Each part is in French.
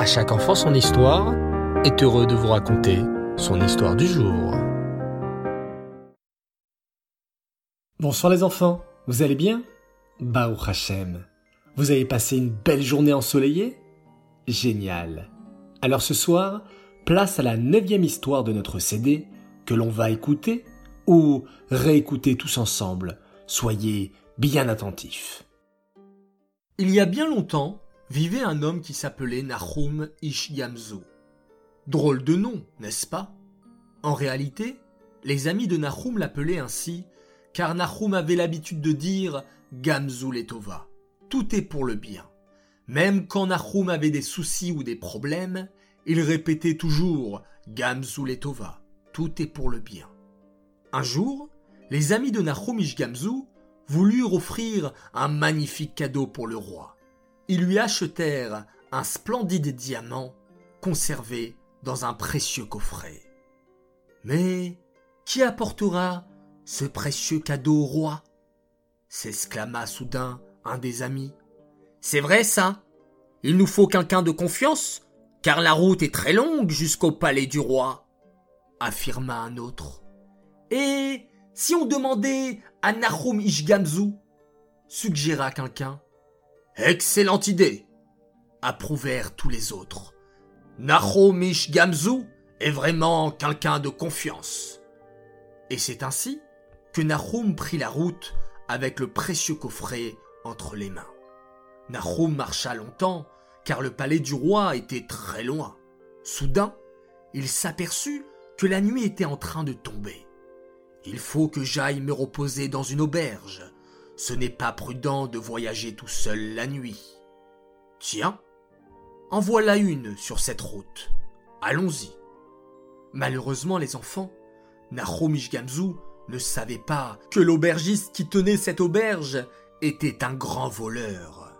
À chaque enfant son histoire est heureux de vous raconter son histoire du jour. Bonsoir les enfants, vous allez bien? Baou Hachem. Vous avez passé une belle journée ensoleillée? Génial. Alors ce soir, place à la neuvième histoire de notre CD que l'on va écouter ou réécouter tous ensemble. Soyez bien attentifs. Il y a bien longtemps, vivait un homme qui s'appelait Nahum Ish Drôle de nom, n'est-ce pas? En réalité, les amis de Nahum l'appelaient ainsi car Nahum avait l'habitude de dire Gamzu Letova. Tout est pour le bien. Même quand Nahum avait des soucis ou des problèmes, il répétait toujours Gamzu Letova. Tout est pour le bien. Un jour, les amis de Nahum Ishgamzu voulurent offrir un magnifique cadeau pour le roi. Ils lui achetèrent un splendide diamant conservé dans un précieux coffret. Mais qui apportera ce précieux cadeau au roi? s'exclama soudain un des amis. C'est vrai ça Il nous faut quelqu'un de confiance, car la route est très longue jusqu'au palais du roi, affirma un autre. Et si on demandait à Nahum Ishgamzu suggéra quelqu'un. Excellente idée approuvèrent tous les autres. Nahum Ishgamzu est vraiment quelqu'un de confiance. Et c'est ainsi que Nahum prit la route avec le précieux coffret entre les mains. Nahum marcha longtemps, car le palais du roi était très loin. Soudain, il s'aperçut que la nuit était en train de tomber. Il faut que j'aille me reposer dans une auberge. Ce n'est pas prudent de voyager tout seul la nuit. Tiens, en voilà une sur cette route. Allons-y. Malheureusement, les enfants, Nahum Ishgamzu ne savait pas que l'aubergiste qui tenait cette auberge était un grand voleur.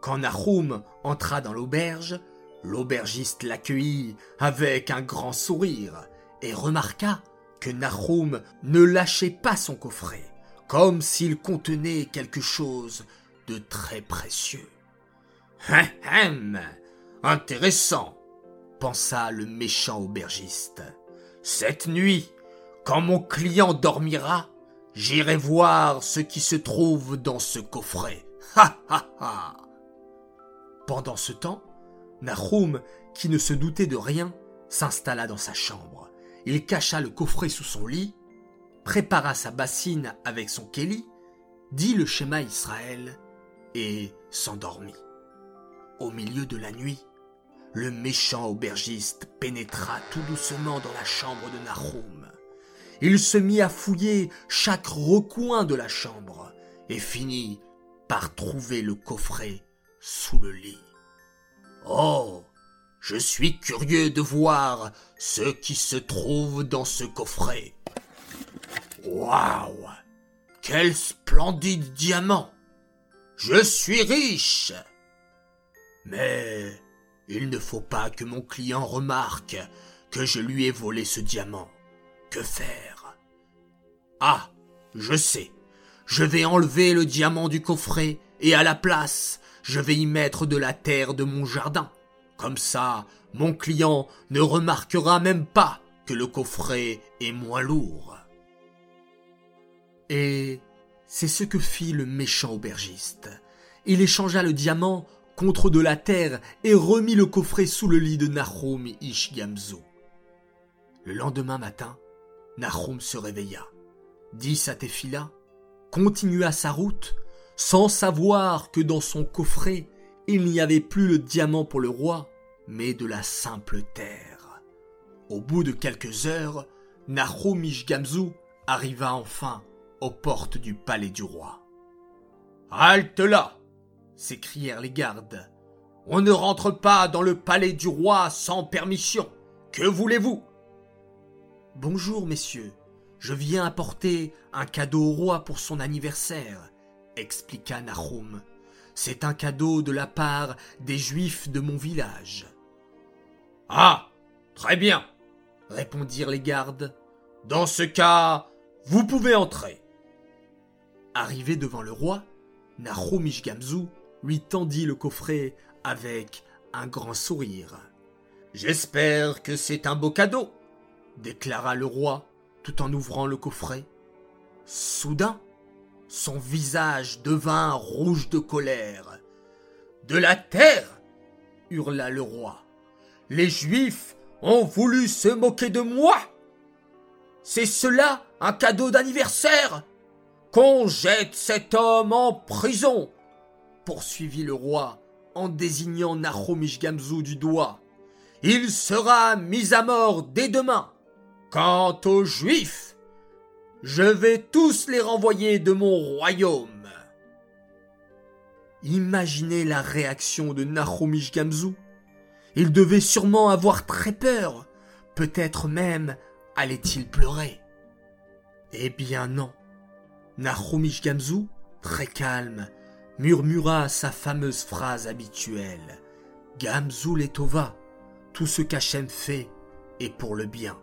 Quand Nahum entra dans l'auberge, l'aubergiste l'accueillit avec un grand sourire et remarqua que Nahum ne lâchait pas son coffret, comme s'il contenait quelque chose de très précieux. Hum, intéressant, pensa le méchant aubergiste. Cette nuit, quand mon client dormira, j'irai voir ce qui se trouve dans ce coffret. Ha ha ha Pendant ce temps, Nahum, qui ne se doutait de rien, s'installa dans sa chambre. Il cacha le coffret sous son lit, prépara sa bassine avec son kéli, dit le schéma Israël et s'endormit. Au milieu de la nuit, le méchant aubergiste pénétra tout doucement dans la chambre de Nahum. Il se mit à fouiller chaque recoin de la chambre et finit par trouver le coffret sous le lit. Oh, je suis curieux de voir ce qui se trouve dans ce coffret. Waouh Quel splendide diamant Je suis riche Mais il ne faut pas que mon client remarque que je lui ai volé ce diamant. Que faire? Ah, je sais. Je vais enlever le diamant du coffret et à la place, je vais y mettre de la terre de mon jardin. Comme ça, mon client ne remarquera même pas que le coffret est moins lourd. Et c'est ce que fit le méchant aubergiste. Il échangea le diamant contre de la terre et remit le coffret sous le lit de Nahum Ishgamzu. Le lendemain matin, Nahum se réveilla, dit sa Tefila, continua sa route, sans savoir que dans son coffret, il n'y avait plus le diamant pour le roi, mais de la simple terre. Au bout de quelques heures, Nahum Ishgamzu arriva enfin aux portes du palais du roi. Halte là s'écrièrent les gardes. On ne rentre pas dans le palais du roi sans permission. Que voulez-vous? Bonjour, messieurs. Je viens apporter un cadeau au roi pour son anniversaire, expliqua Nahum. C'est un cadeau de la part des Juifs de mon village. Ah. Très bien. répondirent les gardes. Dans ce cas, vous pouvez entrer. Arrivé devant le roi, Nahum Ishgamzu lui tendit le coffret avec un grand sourire. J'espère que c'est un beau cadeau, déclara le roi tout en ouvrant le coffret. Soudain, son visage devint rouge de colère. De la terre hurla le roi. Les Juifs ont voulu se moquer de moi. C'est cela un cadeau d'anniversaire Qu'on jette cet homme en prison poursuivit le roi en désignant Nachomish Gamzu du doigt. Il sera mis à mort dès demain. Quant aux Juifs, je vais tous les renvoyer de mon royaume. Imaginez la réaction de Nachomish Gamzu. Il devait sûrement avoir très peur. Peut-être même allait-il pleurer. Eh bien non. Nachomish Gamzu, très calme, murmura sa fameuse phrase habituelle. Gamzu Letova, tout ce qu'Hachem fait est pour le bien,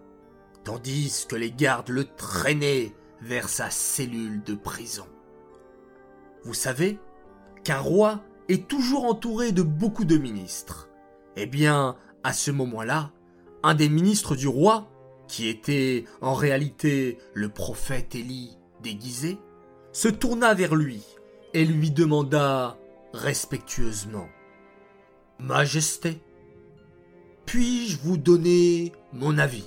tandis que les gardes le traînaient vers sa cellule de prison. Vous savez qu'un roi est toujours entouré de beaucoup de ministres. Eh bien, à ce moment-là, un des ministres du roi, qui était en réalité le prophète Élie déguisé, se tourna vers lui et lui demanda respectueusement Majesté, puis-je vous donner mon avis?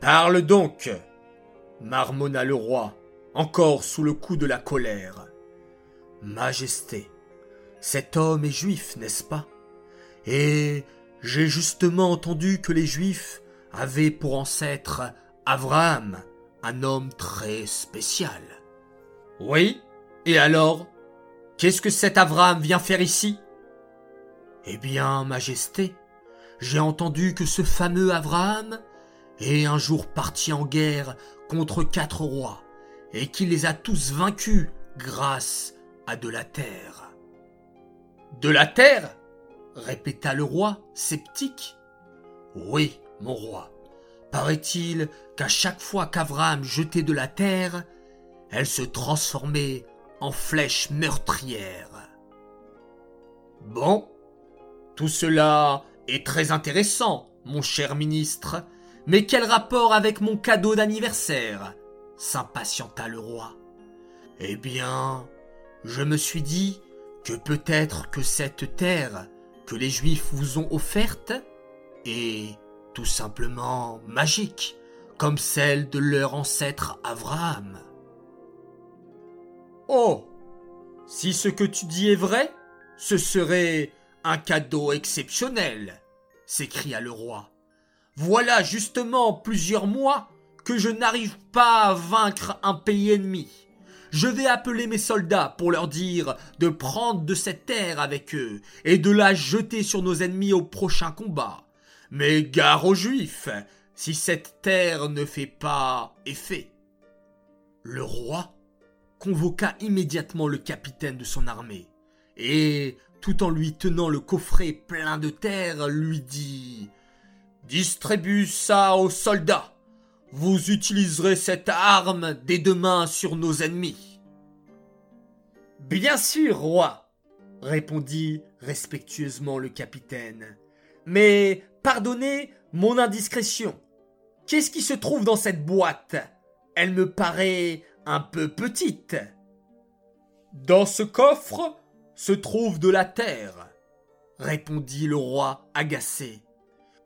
Parle donc marmonna le roi, encore sous le coup de la colère. Majesté, cet homme est juif, n'est-ce pas? Et j'ai justement entendu que les juifs avaient pour ancêtre Abraham, un homme très spécial. Oui, et alors Qu'est-ce que cet Abraham vient faire ici? Eh bien, Majesté, j'ai entendu que ce fameux Abraham est un jour parti en guerre contre quatre rois, et qu'il les a tous vaincus grâce à de la terre. De la terre? répéta le roi, sceptique. Oui, mon roi. Paraît-il qu'à chaque fois qu'Abraham jetait de la terre, elle se transformait en flèche meurtrière. Bon, tout cela est très intéressant, mon cher ministre, mais quel rapport avec mon cadeau d'anniversaire s'impatienta le roi? Eh bien, je me suis dit que peut-être que cette terre que les Juifs vous ont offerte est tout simplement magique, comme celle de leur ancêtre Abraham. Oh Si ce que tu dis est vrai, ce serait un cadeau exceptionnel s'écria le roi. Voilà justement plusieurs mois que je n'arrive pas à vaincre un pays ennemi. Je vais appeler mes soldats pour leur dire de prendre de cette terre avec eux et de la jeter sur nos ennemis au prochain combat. Mais gare aux Juifs, si cette terre ne fait pas effet. Le roi convoqua immédiatement le capitaine de son armée, et, tout en lui tenant le coffret plein de terre, lui dit Distribue ça aux soldats. Vous utiliserez cette arme dès demain sur nos ennemis. Bien sûr, roi, répondit respectueusement le capitaine. Mais pardonnez mon indiscrétion. Qu'est-ce qui se trouve dans cette boîte? Elle me paraît un peu petite. Dans ce coffre se trouve de la terre, répondit le roi agacé.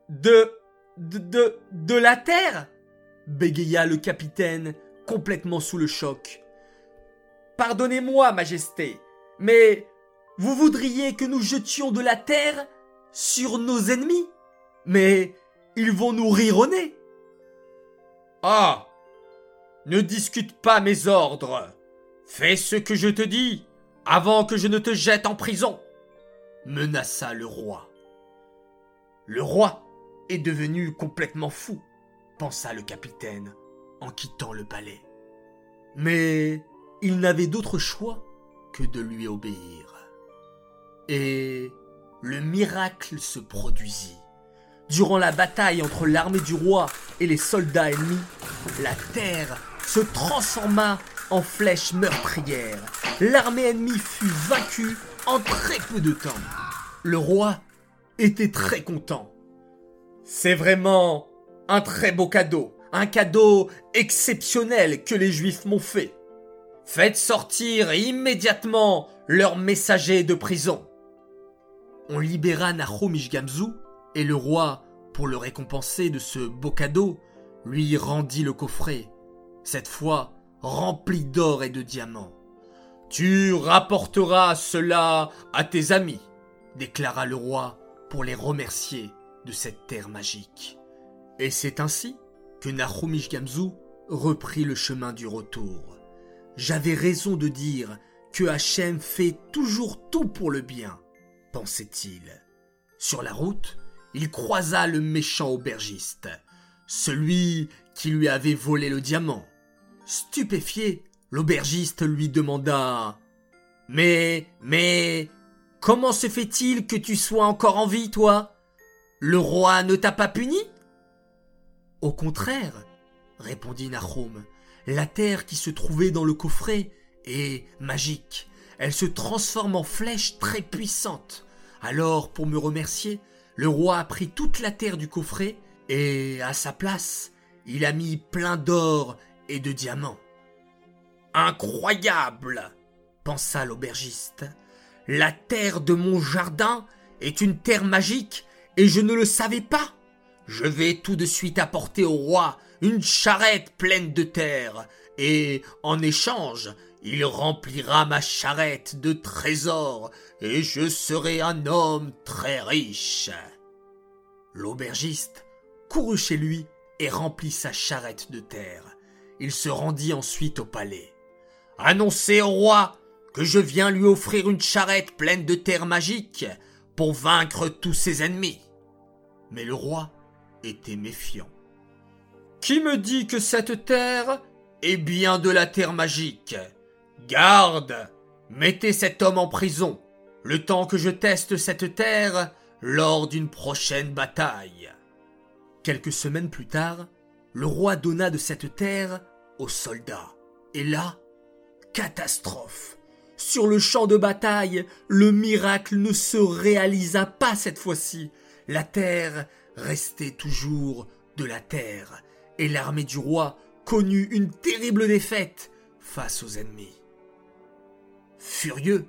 De. de. de la terre? bégaya le capitaine, complètement sous le choc. Pardonnez-moi, Majesté, mais vous voudriez que nous jetions de la terre sur nos ennemis? Mais ils vont nous rire au nez. Ah ne discute pas mes ordres. Fais ce que je te dis avant que je ne te jette en prison, menaça le roi. Le roi est devenu complètement fou, pensa le capitaine en quittant le palais. Mais il n'avait d'autre choix que de lui obéir. Et le miracle se produisit. Durant la bataille entre l'armée du roi et les soldats ennemis, la terre se transforma en flèche meurtrière. L'armée ennemie fut vaincue en très peu de temps. Le roi était très content. C'est vraiment un très beau cadeau, un cadeau exceptionnel que les Juifs m'ont fait. Faites sortir immédiatement leurs messagers de prison. On libéra Nahum Ishgamzu et le roi, pour le récompenser de ce beau cadeau, lui rendit le coffret, cette fois rempli d'or et de diamants. Tu rapporteras cela à tes amis, déclara le roi pour les remercier de cette terre magique. Et c'est ainsi que Nahum Ishgamzu reprit le chemin du retour. J'avais raison de dire que Hachem fait toujours tout pour le bien, pensait-il. Sur la route, il croisa le méchant aubergiste, celui qui lui avait volé le diamant. Stupéfié, l'aubergiste lui demanda Mais, mais, comment se fait-il que tu sois encore en vie, toi? Le roi ne t'a pas puni Au contraire, répondit Nahum, la terre qui se trouvait dans le coffret est magique. Elle se transforme en flèche très puissante. Alors, pour me remercier, le roi a pris toute la terre du coffret et, à sa place, il a mis plein d'or et de diamants. Incroyable pensa l'aubergiste. La terre de mon jardin est une terre magique et je ne le savais pas. Je vais tout de suite apporter au roi une charrette pleine de terre, et en échange, il remplira ma charrette de trésors, et je serai un homme très riche. L'aubergiste courut chez lui et remplit sa charrette de terre. Il se rendit ensuite au palais. Annoncez au roi que je viens lui offrir une charrette pleine de terre magique pour vaincre tous ses ennemis. Mais le roi était méfiant. Qui me dit que cette terre est bien de la terre magique? Garde Mettez cet homme en prison, le temps que je teste cette terre lors d'une prochaine bataille. Quelques semaines plus tard, le roi donna de cette terre aux soldats. Et là, catastrophe. Sur le champ de bataille, le miracle ne se réalisa pas cette fois-ci. La terre restait toujours de la terre, et l'armée du roi connut une terrible défaite face aux ennemis. Furieux,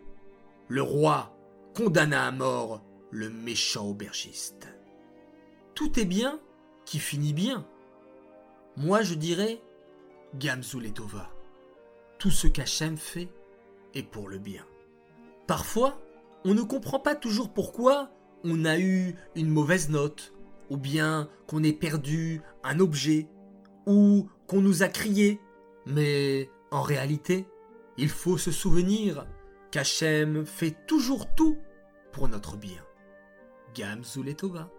le roi condamna à mort le méchant aubergiste. Tout est bien qui finit bien. Moi je dirais Gamzuletova. Tout ce qu'Hachem fait est pour le bien. Parfois, on ne comprend pas toujours pourquoi on a eu une mauvaise note, ou bien qu'on ait perdu un objet, ou qu'on nous a crié. Mais en réalité, il faut se souvenir qu'Hachem fait toujours tout pour notre bien. Gamzuletova.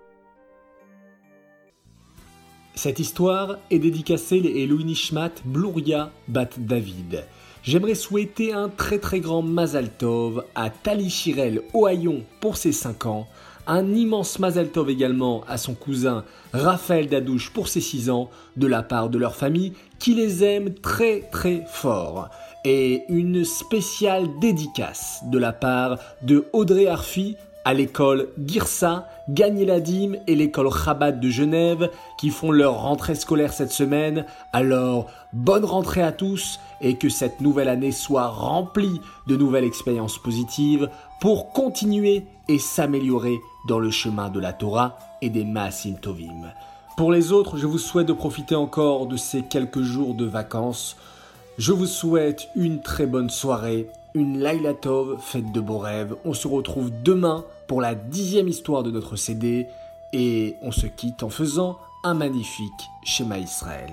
Cette histoire est dédicacée les Louis Nishmat Bluria Bat David. J'aimerais souhaiter un très très grand Mazal Tov à Tali Shirel Ohayon pour ses 5 ans, un immense Mazal Tov également à son cousin Raphaël Dadouche pour ses 6 ans, de la part de leur famille qui les aime très très fort. Et une spéciale dédicace de la part de Audrey Arfi à l'école Girsa, Gagné-la-Dîme et l'école Chabad de Genève qui font leur rentrée scolaire cette semaine. Alors, bonne rentrée à tous et que cette nouvelle année soit remplie de nouvelles expériences positives pour continuer et s'améliorer dans le chemin de la Torah et des Maasim Tovim. Pour les autres, je vous souhaite de profiter encore de ces quelques jours de vacances. Je vous souhaite une très bonne soirée, une Laila Tov, fête de beaux rêves. On se retrouve demain pour la dixième histoire de notre CD et on se quitte en faisant un magnifique schéma Israël.